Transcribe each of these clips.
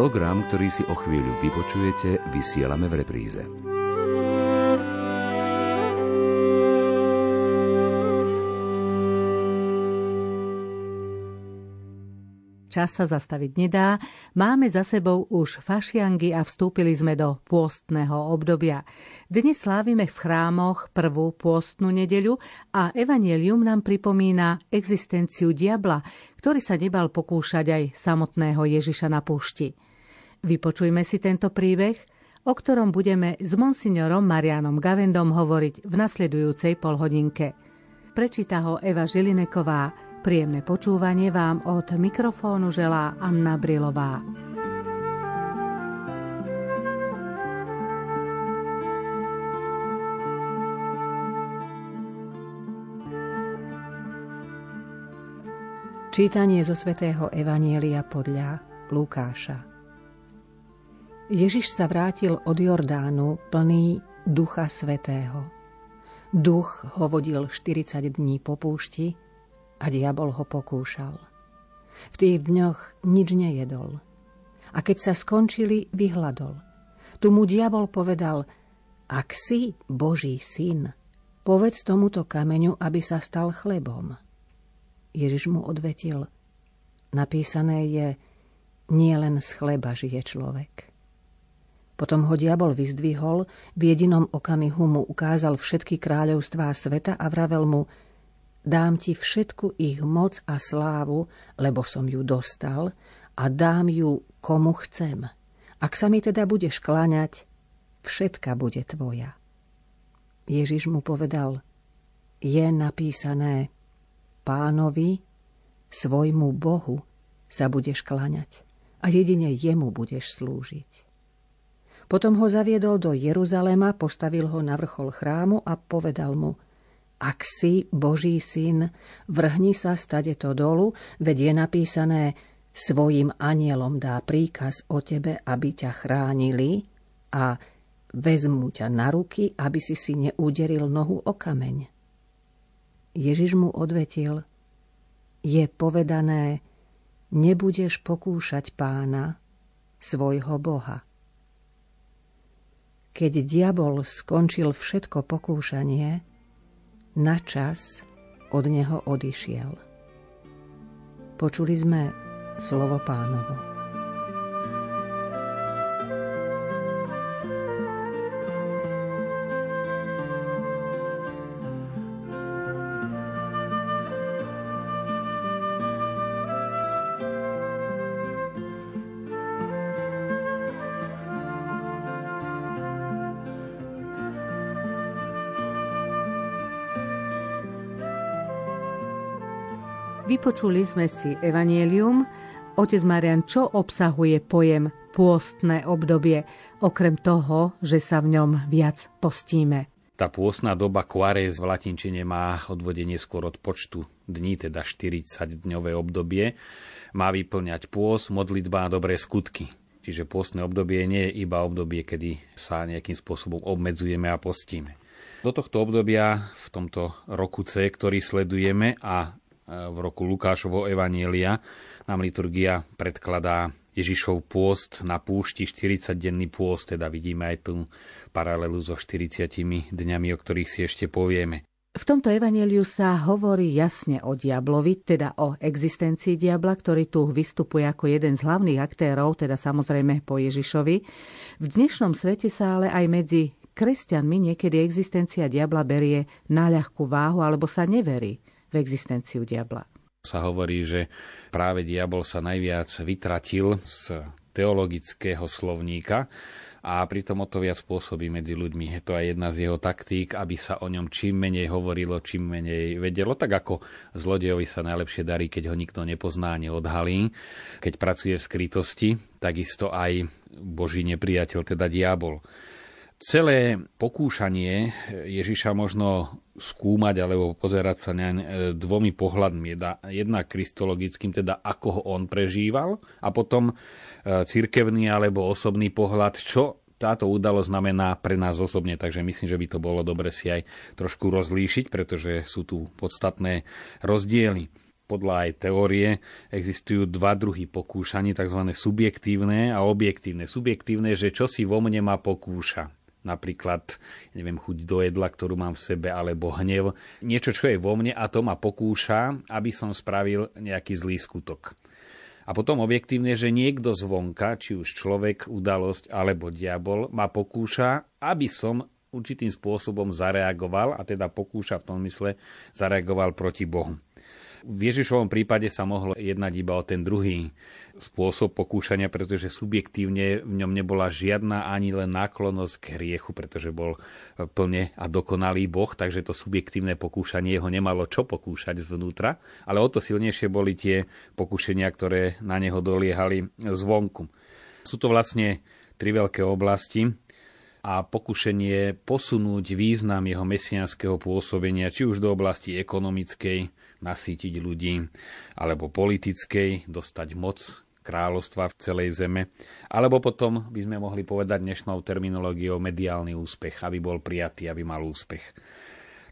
Program, ktorý si o chvíľu vypočujete, vysielame v repríze. Čas sa zastaviť nedá, máme za sebou už fašiangy a vstúpili sme do pôstneho obdobia. Dnes slávime v chrámoch prvú pôstnu nedeľu a Evangelium nám pripomína existenciu diabla, ktorý sa nebal pokúšať aj samotného Ježiša na púšti. Vypočujme si tento príbeh, o ktorom budeme s monsignorom Marianom Gavendom hovoriť v nasledujúcej polhodinke. Prečíta ho Eva Žilineková, Príjemné počúvanie vám od mikrofónu želá Anna Brilová. Čítanie zo svätého Evanielia podľa Lukáša Ježiš sa vrátil od Jordánu plný Ducha Svetého. Duch ho vodil 40 dní po púšti, a diabol ho pokúšal. V tých dňoch nič nejedol. A keď sa skončili, vyhľadol. Tu mu diabol povedal, ak si Boží syn, povedz tomuto kameňu, aby sa stal chlebom. Ježiš mu odvetil, napísané je, nie len z chleba žije človek. Potom ho diabol vyzdvihol, v jedinom okamihu mu ukázal všetky kráľovstvá sveta a vravel mu, Dám ti všetku ich moc a slávu, lebo som ju dostal a dám ju komu chcem. Ak sa mi teda budeš kláňať, všetka bude tvoja. Ježiš mu povedal, je napísané, pánovi, svojmu Bohu sa budeš kláňať a jedine jemu budeš slúžiť. Potom ho zaviedol do Jeruzalema, postavil ho na vrchol chrámu a povedal mu – ak si Boží syn, vrhni sa stade to dolu, veď je napísané, svojim anielom dá príkaz o tebe, aby ťa chránili a vezmu ťa na ruky, aby si si neuderil nohu o kameň. Ježiš mu odvetil, je povedané, nebudeš pokúšať pána, svojho Boha. Keď diabol skončil všetko pokúšanie, na čas od neho odišiel. Počuli sme slovo pánovo. Vypočuli sme si Evangelium. Otec Marian, čo obsahuje pojem pôstne obdobie, okrem toho, že sa v ňom viac postíme? Tá pôstna doba Quares v latinčine má odvodenie skôr od počtu dní, teda 40-dňové obdobie. Má vyplňať pôs, modlitba a dobré skutky. Čiže pôstne obdobie nie je iba obdobie, kedy sa nejakým spôsobom obmedzujeme a postíme. Do tohto obdobia v tomto roku C, ktorý sledujeme a v roku Lukášovho Evanielia nám liturgia predkladá Ježišov pôst na púšti, 40-denný pôst, teda vidíme aj tú paralelu so 40 dňami, o ktorých si ešte povieme. V tomto evaneliu sa hovorí jasne o diablovi, teda o existencii diabla, ktorý tu vystupuje ako jeden z hlavných aktérov, teda samozrejme po Ježišovi. V dnešnom svete sa ale aj medzi kresťanmi niekedy existencia diabla berie na ľahkú váhu alebo sa neverí v existenciu diabla. Sa hovorí, že práve diabol sa najviac vytratil z teologického slovníka a pritom o to viac spôsobí medzi ľuďmi. Je to aj jedna z jeho taktík, aby sa o ňom čím menej hovorilo, čím menej vedelo. Tak ako zlodejovi sa najlepšie darí, keď ho nikto nepozná, neodhalí. Keď pracuje v skrytosti, takisto aj Boží nepriateľ, teda diabol celé pokúšanie Ježiša možno skúmať alebo pozerať sa na e, dvomi pohľadmi. Jedna kristologickým, teda ako ho on prežíval a potom e, cirkevný alebo osobný pohľad, čo táto udalosť znamená pre nás osobne, takže myslím, že by to bolo dobre si aj trošku rozlíšiť, pretože sú tu podstatné rozdiely. podľa aj teórie existujú dva druhy pokúšaní, tzv. subjektívne a objektívne. Subjektívne, že čo si vo mne ma pokúša. Napríklad, neviem, chuť do jedla, ktorú mám v sebe, alebo hnev. Niečo, čo je vo mne a to ma pokúša, aby som spravil nejaký zlý skutok. A potom objektívne, že niekto zvonka, či už človek, udalosť alebo diabol, ma pokúša, aby som určitým spôsobom zareagoval, a teda pokúša v tom mysle, zareagoval proti Bohu. V Ježišovom prípade sa mohlo jednať iba o ten druhý spôsob pokúšania, pretože subjektívne v ňom nebola žiadna ani len náklonnosť k hriechu, pretože bol plne a dokonalý Boh, takže to subjektívne pokúšanie ho nemalo čo pokúšať zvnútra, ale o to silnejšie boli tie pokúšenia, ktoré na neho doliehali zvonku. Sú to vlastne tri veľké oblasti a pokušenie posunúť význam jeho mesianského pôsobenia, či už do oblasti ekonomickej, nasítiť ľudí, alebo politickej, dostať moc kráľovstva v celej zeme, alebo potom by sme mohli povedať dnešnou terminológiou mediálny úspech, aby bol prijatý, aby mal úspech.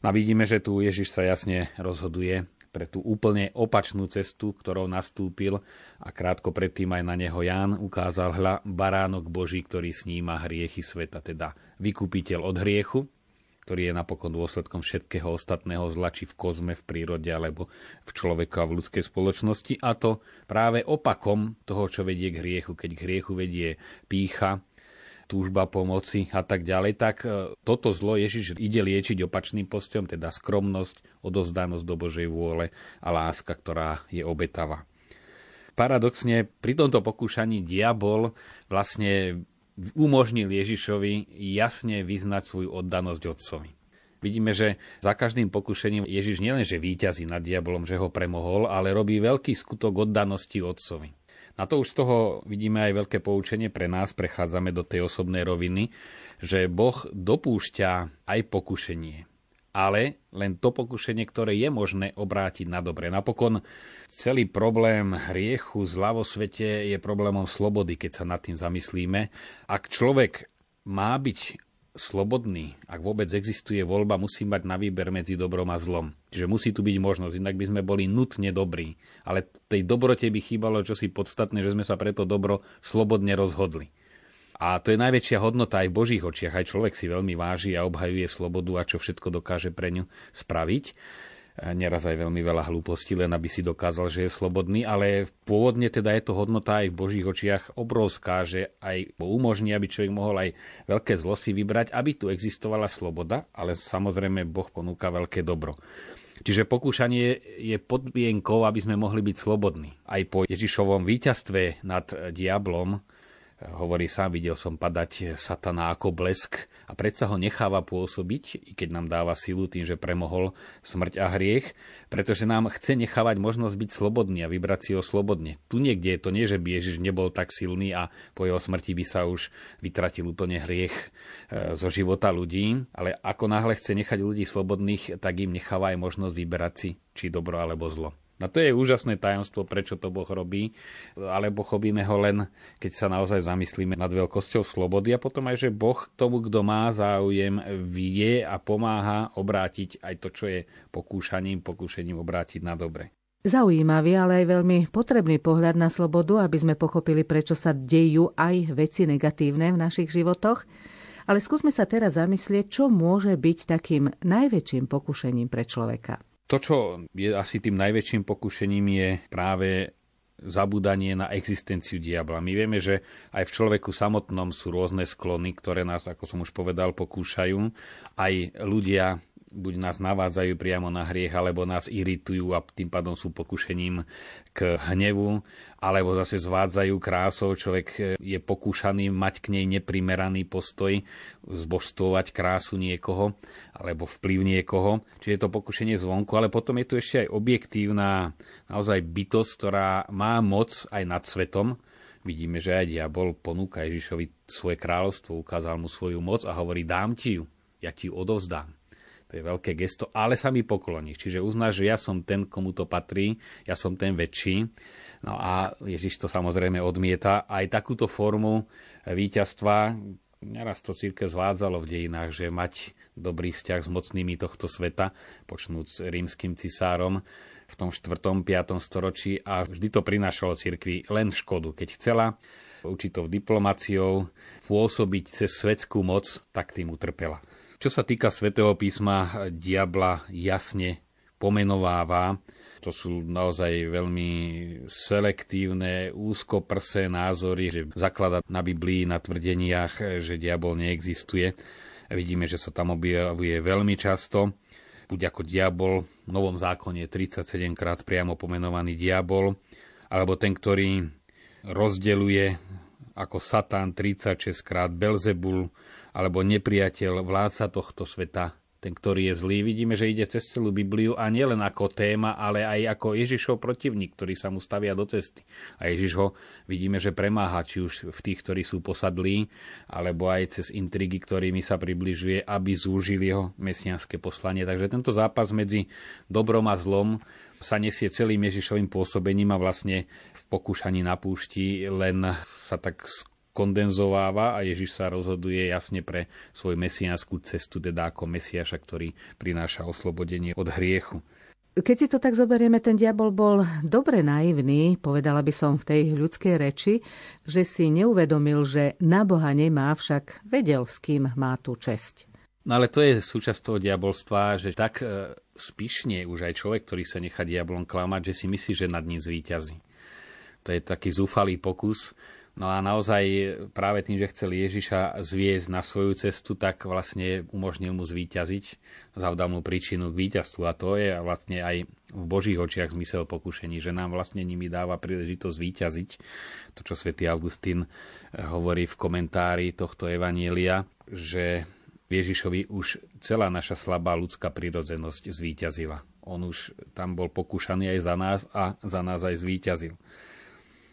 No a vidíme, že tu Ježiš sa jasne rozhoduje pre tú úplne opačnú cestu, ktorou nastúpil a krátko predtým aj na neho Ján ukázal hľa baránok Boží, ktorý sníma hriechy sveta, teda vykupiteľ od hriechu, ktorý je napokon dôsledkom všetkého ostatného zla, či v kozme, v prírode, alebo v človeku a v ľudskej spoločnosti. A to práve opakom toho, čo vedie k hriechu. Keď k hriechu vedie pícha, túžba pomoci a tak ďalej, tak e, toto zlo Ježiš ide liečiť opačným postom, teda skromnosť, odozdanosť do Božej vôle a láska, ktorá je obetavá. Paradoxne, pri tomto pokúšaní diabol vlastne umožnil Ježišovi jasne vyznať svoju oddanosť Otcovi. Vidíme, že za každým pokušením Ježiš nielenže víťazí nad diabolom, že ho premohol, ale robí veľký skutok oddanosti Otcovi. Na to už z toho vidíme aj veľké poučenie pre nás, prechádzame do tej osobnej roviny, že Boh dopúšťa aj pokušenie. Ale len to pokušenie, ktoré je možné obrátiť na dobre. Napokon celý problém hriechu, zla vo svete je problémom slobody, keď sa nad tým zamyslíme. Ak človek má byť slobodný, ak vôbec existuje voľba, musí mať na výber medzi dobrom a zlom. Čiže musí tu byť možnosť, inak by sme boli nutne dobrí. Ale tej dobrote by chýbalo čosi podstatné, že sme sa preto dobro slobodne rozhodli. A to je najväčšia hodnota aj v Božích očiach. Aj človek si veľmi váži a obhajuje slobodu a čo všetko dokáže pre ňu spraviť neraz aj veľmi veľa hlúpostí, len aby si dokázal, že je slobodný, ale pôvodne teda je to hodnota aj v Božích očiach obrovská, že aj umožní, aby človek mohol aj veľké zlo si vybrať, aby tu existovala sloboda, ale samozrejme Boh ponúka veľké dobro. Čiže pokúšanie je podmienkou, aby sme mohli byť slobodní. Aj po Ježišovom víťazstve nad diablom Hovorí sa, videl som padať satana ako blesk a predsa ho necháva pôsobiť, i keď nám dáva silu tým, že premohol smrť a hriech, pretože nám chce nechávať možnosť byť slobodný a vybrať si ho slobodne. Tu niekde je to nie, že by Ježiš nebol tak silný a po jeho smrti by sa už vytratil úplne hriech e, zo života ľudí, ale ako náhle chce nechať ľudí slobodných, tak im necháva aj možnosť vyberať si, či dobro alebo zlo. No to je úžasné tajomstvo, prečo to Boh robí, ale pochopíme ho len, keď sa naozaj zamyslíme nad veľkosťou slobody a potom aj, že Boh tomu, kto má záujem, vie a pomáha obrátiť aj to, čo je pokúšaním, pokúšením obrátiť na dobre. Zaujímavý, ale aj veľmi potrebný pohľad na slobodu, aby sme pochopili, prečo sa dejú aj veci negatívne v našich životoch. Ale skúsme sa teraz zamyslieť, čo môže byť takým najväčším pokušením pre človeka. To, čo je asi tým najväčším pokušením, je práve zabúdanie na existenciu diabla. My vieme, že aj v človeku samotnom sú rôzne sklony, ktoré nás, ako som už povedal, pokúšajú. Aj ľudia buď nás navádzajú priamo na hriech, alebo nás iritujú a tým pádom sú pokušením k hnevu, alebo zase zvádzajú krásou. Človek je pokúšaný mať k nej neprimeraný postoj, zbožstovať krásu niekoho, alebo vplyv niekoho. Čiže je to pokušenie zvonku, ale potom je tu ešte aj objektívna naozaj bytosť, ktorá má moc aj nad svetom, vidíme, že aj diabol ponúka Ježišovi svoje kráľovstvo, ukázal mu svoju moc a hovorí, dám ti ju, ja ti ju odovzdám. To je veľké gesto, ale sa mi pokloníš. Čiže uznáš, že ja som ten, komu to patrí, ja som ten väčší. No a Ježiš to samozrejme odmieta. Aj takúto formu víťazstva, Neraz to církev zvádzalo v dejinách, že mať dobrý vzťah s mocnými tohto sveta, počnúc rímským cisárom v tom 4. 5. storočí a vždy to prinášalo cirkvi len škodu. Keď chcela určitou diplomáciou pôsobiť cez svetskú moc, tak tým utrpela. Čo sa týka svätého písma, diabla jasne pomenováva. To sú naozaj veľmi selektívne, úzkoprsé názory, že zaklada na Biblii, na tvrdeniach, že diabol neexistuje. Vidíme, že sa tam objavuje veľmi často. Buď ako diabol, v Novom zákone 37 krát priamo pomenovaný diabol, alebo ten, ktorý rozdeluje ako Satan 36 krát, Belzebul, alebo nepriateľ, vládca tohto sveta, ten, ktorý je zlý. Vidíme, že ide cez celú Bibliu a nielen ako téma, ale aj ako Ježišov protivník, ktorý sa mu stavia do cesty. A Ježiš ho vidíme, že premáha, či už v tých, ktorí sú posadlí, alebo aj cez intrigy, ktorými sa približuje, aby zúžil jeho mesianské poslanie. Takže tento zápas medzi dobrom a zlom sa nesie celým Ježišovým pôsobením a vlastne v pokúšaní na púšti len sa tak kondenzováva a Ježiš sa rozhoduje jasne pre svoju mesiánsku cestu, teda ako Mesiaša, ktorý prináša oslobodenie od hriechu. Keď si to tak zoberieme, ten diabol bol dobre naivný, povedala by som v tej ľudskej reči, že si neuvedomil, že na Boha nemá, však vedel, s kým má tú česť. No ale to je súčasť toho diabolstva, že tak e, spíšne už aj človek, ktorý sa nechá diablom klamať, že si myslí, že nad ním zvíťazí. To je taký zúfalý pokus No a naozaj práve tým, že chcel Ježiša zviesť na svoju cestu, tak vlastne umožnil mu zvíťaziť, zavdal mu príčinu k víťazstvu. A to je vlastne aj v Božích očiach zmysel pokušení, že nám vlastne nimi dáva príležitosť zvíťaziť. To, čo svätý Augustín hovorí v komentári tohto evanielia, že Ježišovi už celá naša slabá ľudská prírodzenosť zvíťazila. On už tam bol pokúšaný aj za nás a za nás aj zvíťazil.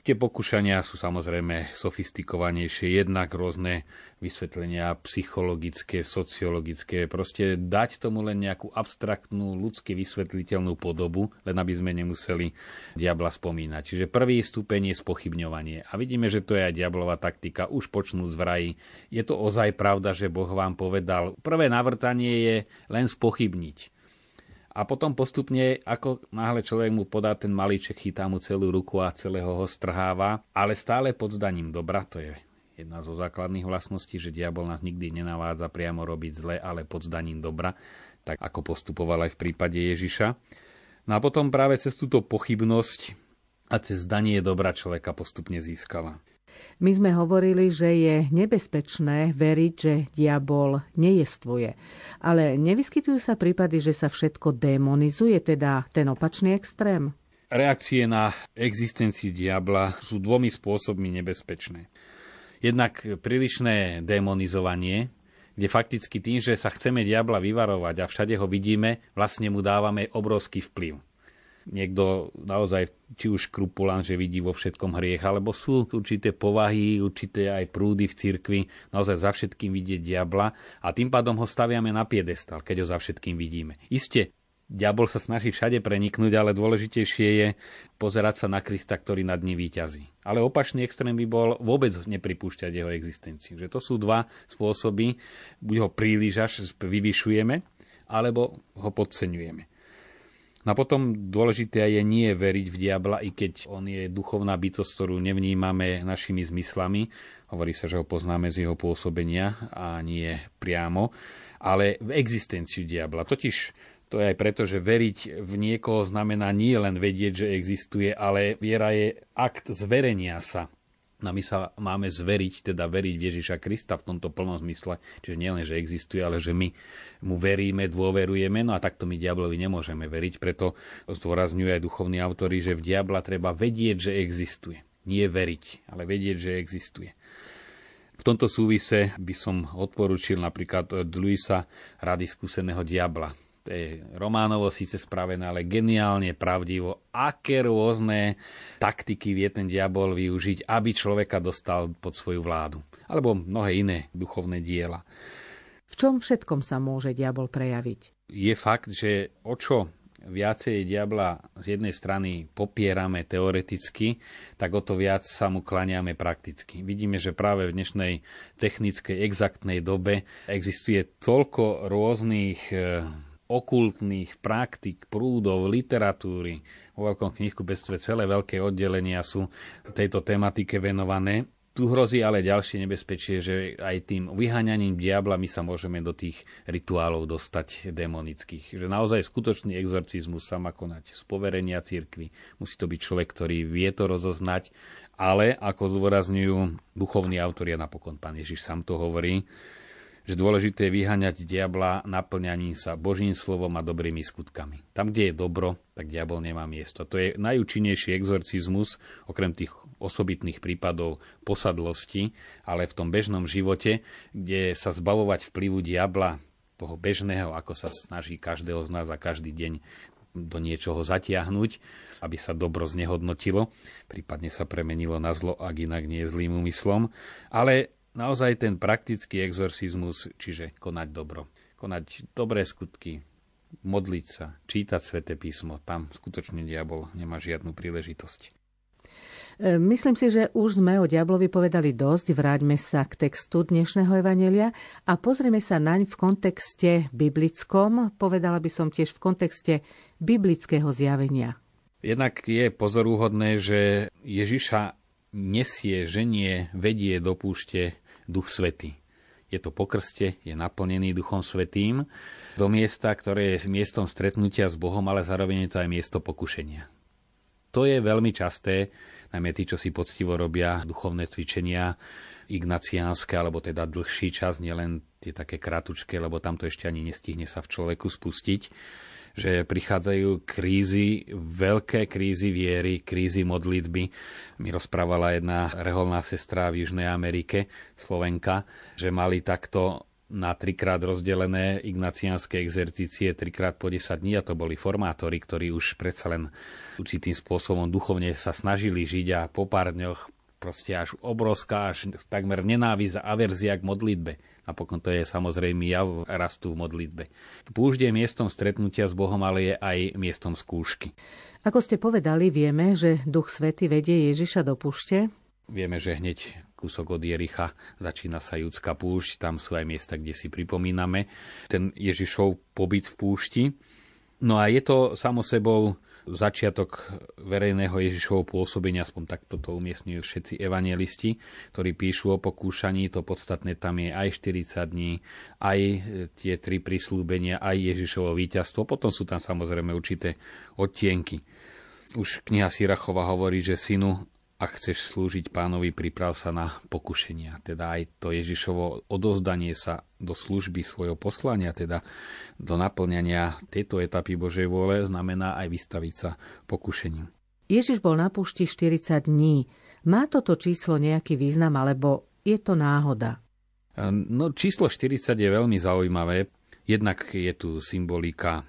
Tie pokušania sú samozrejme sofistikovanejšie, jednak rôzne vysvetlenia psychologické, sociologické, proste dať tomu len nejakú abstraktnú, ľudsky vysvetliteľnú podobu, len aby sme nemuseli diabla spomínať. Čiže prvý stupeň je spochybňovanie. A vidíme, že to je aj diablová taktika, už počnú z vraji. Je to ozaj pravda, že Boh vám povedal, prvé navrtanie je len spochybniť a potom postupne, ako náhle človek mu podá ten malíček, chytá mu celú ruku a celého ho strháva, ale stále pod zdaním dobra, to je jedna zo základných vlastností, že diabol nás nikdy nenavádza priamo robiť zle, ale pod zdaním dobra, tak ako postupoval aj v prípade Ježiša. No a potom práve cez túto pochybnosť a cez zdanie dobra človeka postupne získala. My sme hovorili, že je nebezpečné veriť, že diabol nejestvuje. Ale nevyskytujú sa prípady, že sa všetko demonizuje, teda ten opačný extrém? Reakcie na existenciu diabla sú dvomi spôsobmi nebezpečné. Jednak prílišné demonizovanie, kde fakticky tým, že sa chceme diabla vyvarovať a všade ho vidíme, vlastne mu dávame obrovský vplyv niekto naozaj či už krupulán, že vidí vo všetkom hriech, alebo sú určité povahy, určité aj prúdy v cirkvi, naozaj za všetkým vidieť diabla a tým pádom ho staviame na piedestal, keď ho za všetkým vidíme. Isté, diabol sa snaží všade preniknúť, ale dôležitejšie je pozerať sa na Krista, ktorý nad ním výťazí. Ale opačný extrém by bol vôbec nepripúšťať jeho existenciu. Že to sú dva spôsoby, buď ho príliš až vyvyšujeme, alebo ho podceňujeme. No a potom dôležité je nie veriť v diabla, i keď on je duchovná bytosť, ktorú nevnímame našimi zmyslami. Hovorí sa, že ho poznáme z jeho pôsobenia a nie priamo, ale v existenciu diabla. Totiž to je aj preto, že veriť v niekoho znamená nie len vedieť, že existuje, ale viera je akt zverenia sa No my sa máme zveriť, teda veriť v Ježiša Krista v tomto plnom zmysle, čiže nielen, že existuje, ale že my mu veríme, dôverujeme, no a takto my diablovi nemôžeme veriť, preto zdôrazňujú aj duchovní autory, že v diabla treba vedieť, že existuje. Nie veriť, ale vedieť, že existuje. V tomto súvise by som odporučil napríklad Luisa rady skúseného diabla to je Románovo síce spravené, ale geniálne pravdivo, aké rôzne taktiky vie ten diabol využiť, aby človeka dostal pod svoju vládu. Alebo mnohé iné duchovné diela. V čom všetkom sa môže diabol prejaviť? Je fakt, že o čo viacej diabla z jednej strany popierame teoreticky, tak o to viac sa mu klaniame prakticky. Vidíme, že práve v dnešnej technickej, exaktnej dobe existuje toľko rôznych e, okultných praktik, prúdov, literatúry. Vo veľkom knihkupectve celé veľké oddelenia sú tejto tematike venované tu hrozí ale ďalšie nebezpečie, že aj tým vyháňaním diabla my sa môžeme do tých rituálov dostať demonických. Že naozaj skutočný exorcizmus sa má konať z poverenia cirkvi. Musí to byť človek, ktorý vie to rozoznať, ale ako zdôrazňujú duchovní autori a napokon pán Ježiš sám to hovorí, že dôležité je vyháňať diabla naplňaním sa Božím slovom a dobrými skutkami. Tam, kde je dobro, tak diabol nemá miesto. To je najúčinnejší exorcizmus, okrem tých osobitných prípadov posadlosti, ale v tom bežnom živote, kde sa zbavovať vplyvu diabla, toho bežného, ako sa snaží každého z nás a každý deň do niečoho zatiahnuť, aby sa dobro znehodnotilo, prípadne sa premenilo na zlo, ak inak nie zlým úmyslom. Ale naozaj ten praktický exorcizmus, čiže konať dobro. Konať dobré skutky, modliť sa, čítať sväté písmo, tam skutočne diabol nemá žiadnu príležitosť. E, myslím si, že už sme o diablovi povedali dosť. Vráťme sa k textu dnešného evanelia a pozrieme sa naň v kontexte biblickom, povedala by som tiež v kontexte biblického zjavenia. Jednak je pozorúhodné, že Ježiša nesie, ženie, vedie do púšte Duch Svetý. Je to pokrste, je naplnený Duchom Svetým do miesta, ktoré je miestom stretnutia s Bohom, ale zároveň je to aj miesto pokušenia. To je veľmi časté, najmä tí, čo si poctivo robia duchovné cvičenia ignaciánske, alebo teda dlhší čas, nielen tie také kratučké, lebo tamto ešte ani nestihne sa v človeku spustiť že prichádzajú krízy, veľké krízy viery, krízy modlitby. Mi rozprávala jedna reholná sestra v Južnej Amerike, Slovenka, že mali takto na trikrát rozdelené ignaciánske exercície, trikrát po 10 dní a to boli formátori, ktorí už predsa len určitým spôsobom duchovne sa snažili žiť a po pár dňoch proste až obrovská, až takmer nenávisť a averzia k modlitbe Napokon to je samozrejme jav rastu v modlitbe. Púžď je miestom stretnutia s Bohom, ale je aj miestom skúšky. Ako ste povedali, vieme, že Duch Svety vedie Ježiša do púšte? Vieme, že hneď kúsok od Jericha začína sa judská púšť, tam sú aj miesta, kde si pripomíname ten Ježišov pobyt v púšti. No a je to samo sebou začiatok verejného Ježišovho pôsobenia, aspoň takto to umiestňujú všetci evangelisti, ktorí píšu o pokúšaní, to podstatné tam je aj 40 dní, aj tie tri prislúbenia, aj Ježišovo víťazstvo, potom sú tam samozrejme určité odtienky. Už kniha Sirachova hovorí, že synu, ak chceš slúžiť pánovi, priprav sa na pokušenia. Teda aj to Ježišovo odozdanie sa do služby svojho poslania, teda do naplňania tejto etapy Božej vôle, znamená aj vystaviť sa pokušeniu. Ježiš bol na púšti 40 dní. Má toto číslo nejaký význam, alebo je to náhoda? No, číslo 40 je veľmi zaujímavé. Jednak je tu symbolika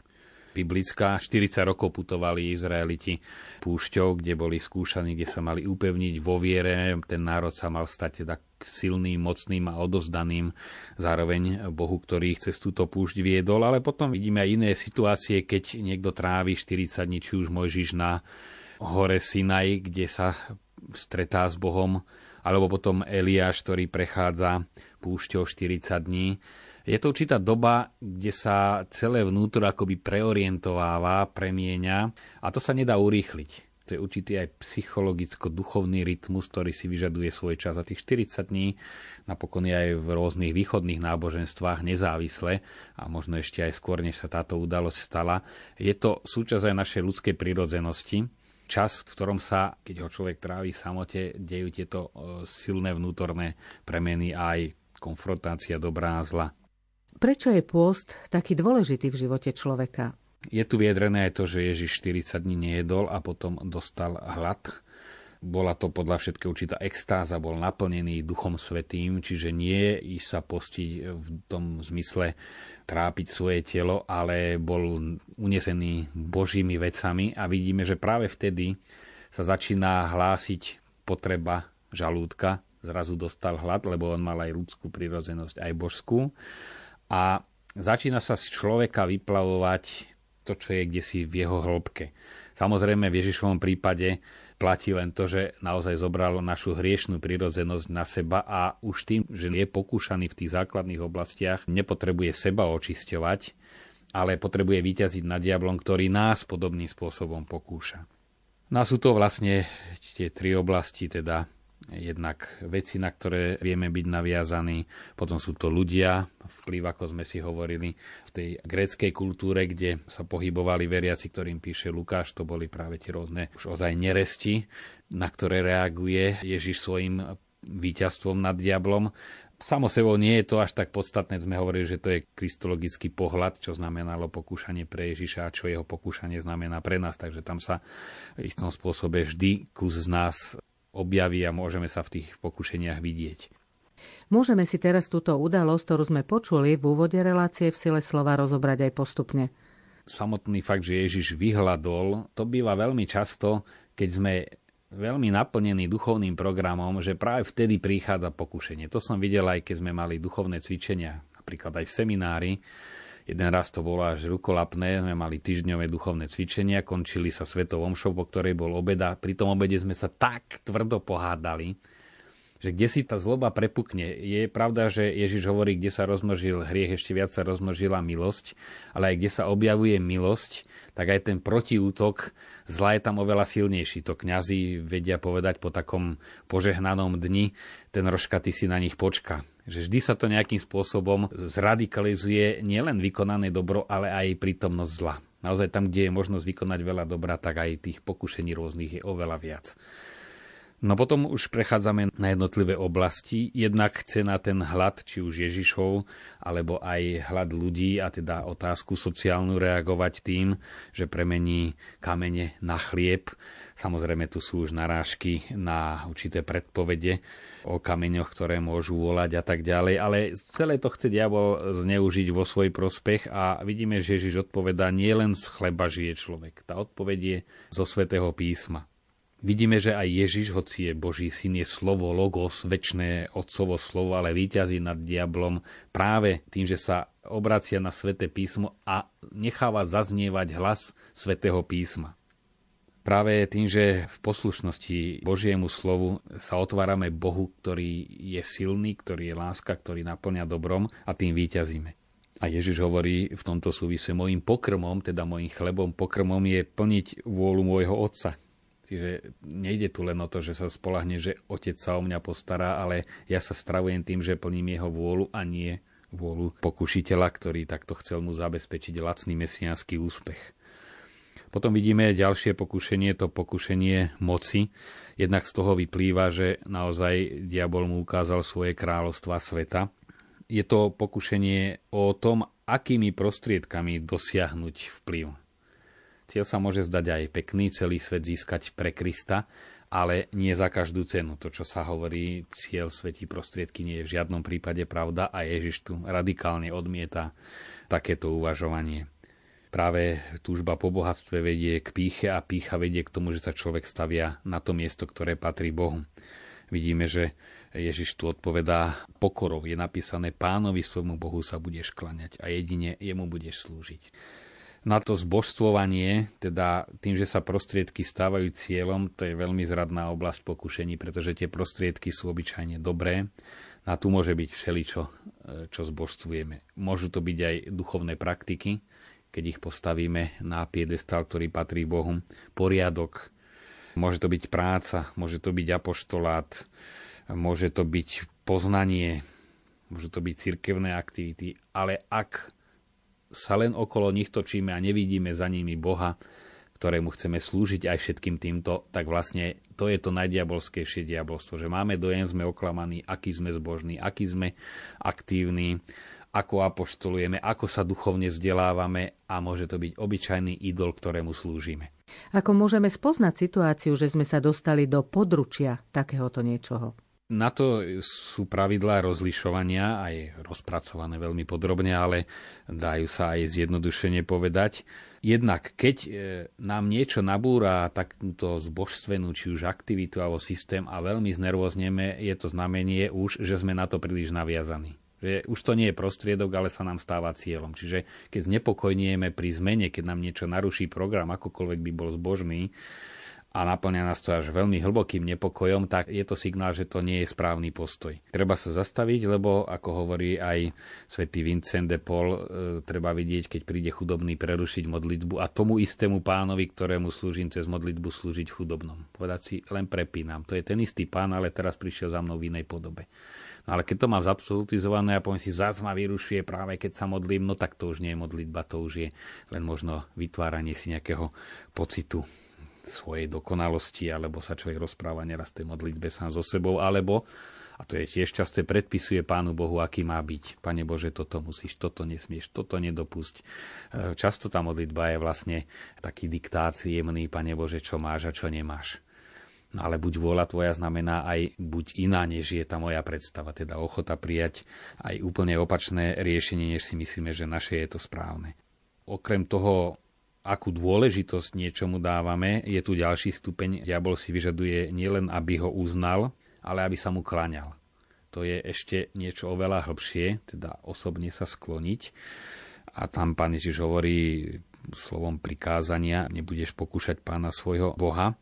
biblická. 40 rokov putovali Izraeliti púšťou, kde boli skúšaní, kde sa mali upevniť vo viere. Ten národ sa mal stať teda silným, mocným a odozdaným zároveň Bohu, ktorý ich cez túto púšť viedol. Ale potom vidíme aj iné situácie, keď niekto trávi 40 dní, či už Mojžiš na hore Sinaj, kde sa stretá s Bohom, alebo potom Eliáš, ktorý prechádza púšťou 40 dní. Je to určitá doba, kde sa celé vnútro akoby preorientováva, premieňa a to sa nedá urýchliť. To je určitý aj psychologicko-duchovný rytmus, ktorý si vyžaduje svoj čas. A tých 40 dní napokon je aj v rôznych východných náboženstvách nezávisle a možno ešte aj skôr, než sa táto udalosť stala. Je to súčasť aj našej ľudskej prírodzenosti, čas, v ktorom sa, keď ho človek trávi v samote, dejú tieto e, silné vnútorné premeny aj konfrontácia dobrá a zla. Prečo je pôst taký dôležitý v živote človeka? Je tu vyjadrené aj to, že Ježiš 40 dní nejedol a potom dostal hlad. Bola to podľa všetkého určitá extáza, bol naplnený Duchom Svetým, čiže nie ísť sa postiť v tom zmysle trápiť svoje telo, ale bol unesený Božími vecami a vidíme, že práve vtedy sa začína hlásiť potreba žalúdka. Zrazu dostal hlad, lebo on mal aj ľudskú prirodzenosť, aj božskú a začína sa z človeka vyplavovať to, čo je kde si v jeho hĺbke. Samozrejme v Ježišovom prípade platí len to, že naozaj zobral našu hriešnú prirodzenosť na seba a už tým, že je pokúšaný v tých základných oblastiach, nepotrebuje seba očisťovať, ale potrebuje vyťaziť nad diablom, ktorý nás podobným spôsobom pokúša. No a sú to vlastne tie tri oblasti, teda jednak veci, na ktoré vieme byť naviazaní, potom sú to ľudia, vplyv, ako sme si hovorili, v tej gréckej kultúre, kde sa pohybovali veriaci, ktorým píše Lukáš, to boli práve tie rôzne už ozaj neresti, na ktoré reaguje Ježiš svojim víťazstvom nad diablom. Samo sebou nie je to až tak podstatné, sme hovorili, že to je kristologický pohľad, čo znamenalo pokúšanie pre Ježiša a čo jeho pokúšanie znamená pre nás. Takže tam sa v istom spôsobe vždy kus z nás objaví a môžeme sa v tých pokušeniach vidieť. Môžeme si teraz túto udalosť, ktorú sme počuli v úvode relácie v sile slova rozobrať aj postupne. Samotný fakt, že Ježiš vyhľadol, to býva veľmi často, keď sme veľmi naplnený duchovným programom, že práve vtedy prichádza pokušenie. To som videl aj keď sme mali duchovné cvičenia, napríklad aj v seminári. Jeden raz to bolo až rukolapné, sme mali týždňové duchovné cvičenia, končili sa svetou omšou, po ktorej bol obeda. Pri tom obede sme sa tak tvrdo pohádali, že kde si tá zloba prepukne. Je pravda, že Ježiš hovorí, kde sa rozmnožil hriech, ešte viac sa rozmnožila milosť, ale aj kde sa objavuje milosť, tak aj ten protiútok zla je tam oveľa silnejší. To kňazi vedia povedať po takom požehnanom dni, ten rožka, ty si na nich počka. Že vždy sa to nejakým spôsobom zradikalizuje nielen vykonané dobro, ale aj prítomnosť zla. Naozaj tam, kde je možnosť vykonať veľa dobra, tak aj tých pokušení rôznych je oveľa viac. No potom už prechádzame na jednotlivé oblasti. Jednak chce na ten hlad, či už Ježišov, alebo aj hlad ľudí, a teda otázku sociálnu reagovať tým, že premení kamene na chlieb. Samozrejme, tu sú už narážky na určité predpovede o kameňoch, ktoré môžu volať a tak ďalej, ale celé to chce diabol zneužiť vo svoj prospech a vidíme, že Ježiš odpovedá, nie len z chleba žije človek. Tá odpoveď je zo svätého písma. Vidíme, že aj Ježiš, hoci je Boží syn, je slovo, logos, väčšné otcovo slovo, ale víťazí nad diablom práve tým, že sa obracia na sväté písmo a necháva zaznievať hlas svätého písma. Práve tým, že v poslušnosti Božiemu slovu sa otvárame Bohu, ktorý je silný, ktorý je láska, ktorý naplňa dobrom a tým víťazíme. A Ježiš hovorí v tomto súvise, mojim pokrmom, teda mojim chlebom, pokrmom je plniť vôľu môjho Otca, Čiže nejde tu len o to, že sa spolahne, že otec sa o mňa postará, ale ja sa stravujem tým, že plním jeho vôľu a nie vôľu pokušiteľa, ktorý takto chcel mu zabezpečiť lacný mesiánsky úspech. Potom vidíme ďalšie pokušenie, to pokušenie moci. Jednak z toho vyplýva, že naozaj diabol mu ukázal svoje kráľovstva sveta. Je to pokušenie o tom, akými prostriedkami dosiahnuť vplyv Cieľ sa môže zdať aj pekný, celý svet získať pre Krista, ale nie za každú cenu. To, čo sa hovorí, cieľ svetí prostriedky nie je v žiadnom prípade pravda a Ježiš tu radikálne odmieta takéto uvažovanie. Práve túžba po bohatstve vedie k píche a pícha vedie k tomu, že sa človek stavia na to miesto, ktoré patrí Bohu. Vidíme, že Ježiš tu odpovedá pokorov. Je napísané, pánovi svojmu Bohu sa budeš klaňať a jedine jemu budeš slúžiť na to zbožstvovanie, teda tým, že sa prostriedky stávajú cieľom, to je veľmi zradná oblasť pokušení, pretože tie prostriedky sú obyčajne dobré. A tu môže byť všeličo, e, čo zbožstvujeme. Môžu to byť aj duchovné praktiky, keď ich postavíme na piedestal, ktorý patrí Bohu. Poriadok, môže to byť práca, môže to byť apoštolát, môže to byť poznanie, môžu to byť cirkevné aktivity, ale ak sa len okolo nich točíme a nevidíme za nimi Boha, ktorému chceme slúžiť aj všetkým týmto, tak vlastne to je to najdiabolskejšie diabolstvo, že máme dojem, sme oklamaní, aký sme zbožní, aký sme aktívni, ako apoštolujeme, ako sa duchovne vzdelávame a môže to byť obyčajný idol, ktorému slúžime. Ako môžeme spoznať situáciu, že sme sa dostali do područia takéhoto niečoho? Na to sú pravidlá rozlišovania, aj rozpracované veľmi podrobne, ale dajú sa aj zjednodušene povedať. Jednak, keď e, nám niečo nabúra takúto zbožstvenú, či už aktivitu alebo systém a veľmi znervozneme, je to znamenie už, že sme na to príliš naviazaní. Že už to nie je prostriedok, ale sa nám stáva cieľom. Čiže keď znepokojnieme pri zmene, keď nám niečo naruší program, akokoľvek by bol zbožný, a naplňa nás to až veľmi hlbokým nepokojom, tak je to signál, že to nie je správny postoj. Treba sa zastaviť, lebo ako hovorí aj svätý Vincent de Paul, e, treba vidieť, keď príde chudobný prerušiť modlitbu a tomu istému pánovi, ktorému slúžim cez modlitbu, slúžiť chudobnom. Povedať si, len prepínam. To je ten istý pán, ale teraz prišiel za mnou v inej podobe. No ale keď to mám zabsolutizované a poviem si, zás ma vyrušuje práve keď sa modlím, no tak to už nie je modlitba, to už je len možno vytváranie si nejakého pocitu svojej dokonalosti, alebo sa človek rozpráva neraz tej modlitbe sám so sebou, alebo, a to je tiež časté, predpisuje Pánu Bohu, aký má byť. Pane Bože, toto musíš, toto nesmieš, toto nedopusť. E, často tá modlitba je vlastne taký diktát jemný, Pane Bože, čo máš a čo nemáš. No ale buď vôľa tvoja znamená aj buď iná, než je tá moja predstava, teda ochota prijať aj úplne opačné riešenie, než si myslíme, že naše je to správne. Okrem toho akú dôležitosť niečomu dávame, je tu ďalší stupeň. Diabol si vyžaduje nielen, aby ho uznal, ale aby sa mu klaňal. To je ešte niečo oveľa hĺbšie, teda osobne sa skloniť. A tam pán Ježiš hovorí slovom prikázania, nebudeš pokúšať pána svojho Boha,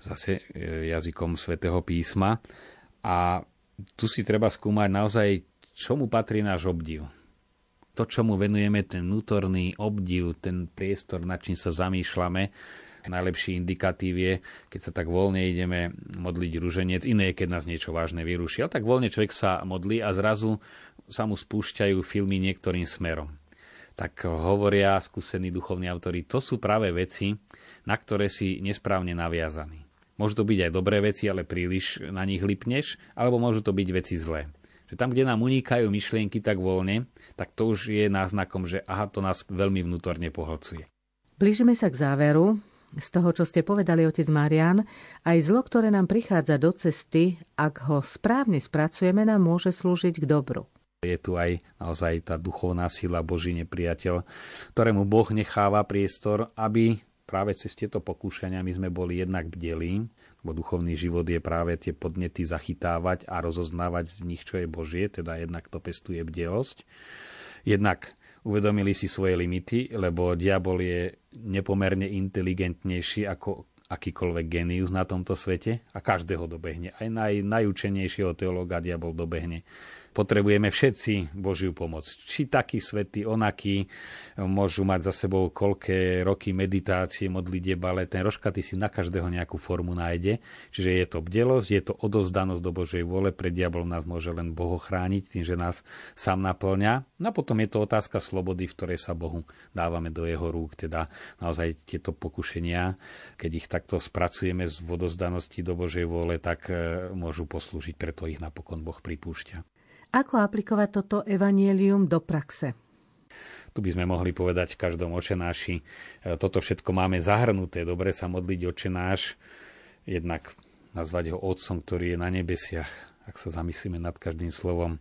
zase e, jazykom svätého písma. A tu si treba skúmať naozaj, čomu patrí náš obdiv to, čo mu venujeme, ten vnútorný obdiv, ten priestor, nad čím sa zamýšľame, najlepší indikatív je, keď sa tak voľne ideme modliť ruženec, iné je, keď nás niečo vážne vyruší. Ale tak voľne človek sa modlí a zrazu sa mu spúšťajú filmy niektorým smerom. Tak hovoria skúsení duchovní autori, to sú práve veci, na ktoré si nesprávne naviazaní. Môžu to byť aj dobré veci, ale príliš na nich lipneš, alebo môžu to byť veci zlé že tam, kde nám unikajú myšlienky tak voľne, tak to už je náznakom, že aha, to nás veľmi vnútorne pohlcuje. Blížime sa k záveru. Z toho, čo ste povedali, otec Marian, aj zlo, ktoré nám prichádza do cesty, ak ho správne spracujeme, nám môže slúžiť k dobru. Je tu aj naozaj tá duchovná sila, Boží nepriateľ, ktorému Boh necháva priestor, aby práve cez tieto pokúšania my sme boli jednak bdelí, lebo duchovný život je práve tie podnety zachytávať a rozoznávať z nich, čo je Božie, teda jednak to pestuje bdelosť. Jednak uvedomili si svoje limity, lebo diabol je nepomerne inteligentnejší ako akýkoľvek genius na tomto svete a každého dobehne. Aj naj, najúčenejšieho teológa diabol dobehne potrebujeme všetci Božiu pomoc. Či taký svetý, onaký, môžu mať za sebou koľké roky meditácie, modlitieb, ale ten roškaty si na každého nejakú formu nájde. Čiže je to bdelosť, je to odozdanosť do Božej vôle, pred diablom nás môže len Boh chrániť tým, že nás sám naplňa. No a potom je to otázka slobody, v ktorej sa Bohu dávame do jeho rúk, teda naozaj tieto pokušenia, keď ich takto spracujeme z vodozdanosti do Božej vôle, tak e, môžu poslúžiť, preto ich napokon Boh pripúšťa. Ako aplikovať toto evanielium do praxe? Tu by sme mohli povedať každom očenáši. E, toto všetko máme zahrnuté. Dobre sa modliť očenáš, jednak nazvať ho Otcom, ktorý je na nebesiach, ak sa zamyslíme nad každým slovom,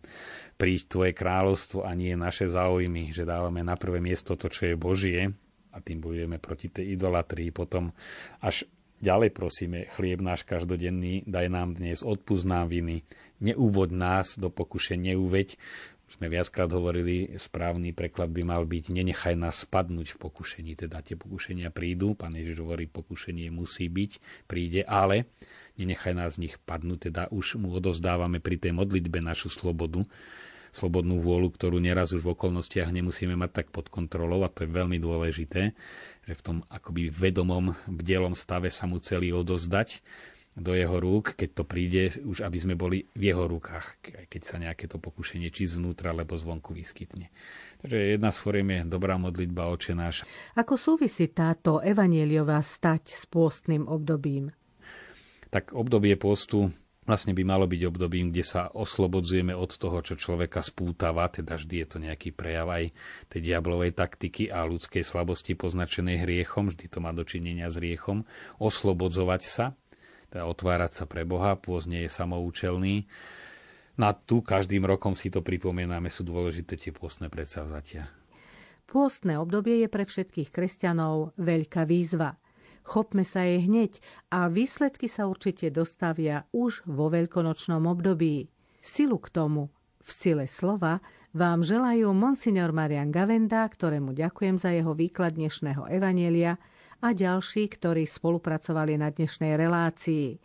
príď Tvoje kráľovstvo a nie naše záujmy, že dávame na prvé miesto to, čo je Božie a tým bojujeme proti tej idolatrii. Potom až ďalej prosíme, chlieb náš každodenný, daj nám dnes, odpúsť nám viny, neúvod nás do pokušenia, neuveď. Sme viackrát hovorili, správny preklad by mal byť nenechaj nás spadnúť v pokušení. Teda tie pokušenia prídu, pán Ježiš hovorí, pokušenie musí byť, príde, ale nenechaj nás v nich padnúť, teda už mu odozdávame pri tej modlitbe našu slobodu, slobodnú vôľu, ktorú neraz už v okolnostiach nemusíme mať tak pod kontrolou a to je veľmi dôležité, že v tom akoby vedomom, bdelom stave sa mu celý odozdať do jeho rúk, keď to príde, už aby sme boli v jeho rukách, keď sa nejaké to pokušenie či zvnútra, alebo zvonku vyskytne. Takže jedna z foriem je dobrá modlitba oče náš. Ako súvisí táto evanieliová stať s pôstnym obdobím? Tak obdobie postu vlastne by malo byť obdobím, kde sa oslobodzujeme od toho, čo človeka spútava, teda vždy je to nejaký prejav aj tej diablovej taktiky a ľudskej slabosti poznačenej hriechom, vždy to má dočinenia s hriechom, oslobodzovať sa teda otvárať sa pre Boha, pôzne je samoučelný. Na tu každým rokom si to pripomíname, sú dôležité tie pôstne predsavzatia. Pôstne obdobie je pre všetkých kresťanov veľká výzva. Chopme sa jej hneď a výsledky sa určite dostavia už vo veľkonočnom období. Silu k tomu v sile slova vám želajú monsignor Marian Gavenda, ktorému ďakujem za jeho výklad dnešného evanielia a ďalší, ktorí spolupracovali na dnešnej relácii.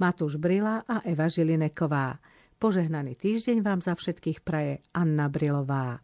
Matúš Brila a Eva Žilineková. Požehnaný týždeň vám za všetkých praje Anna Brilová.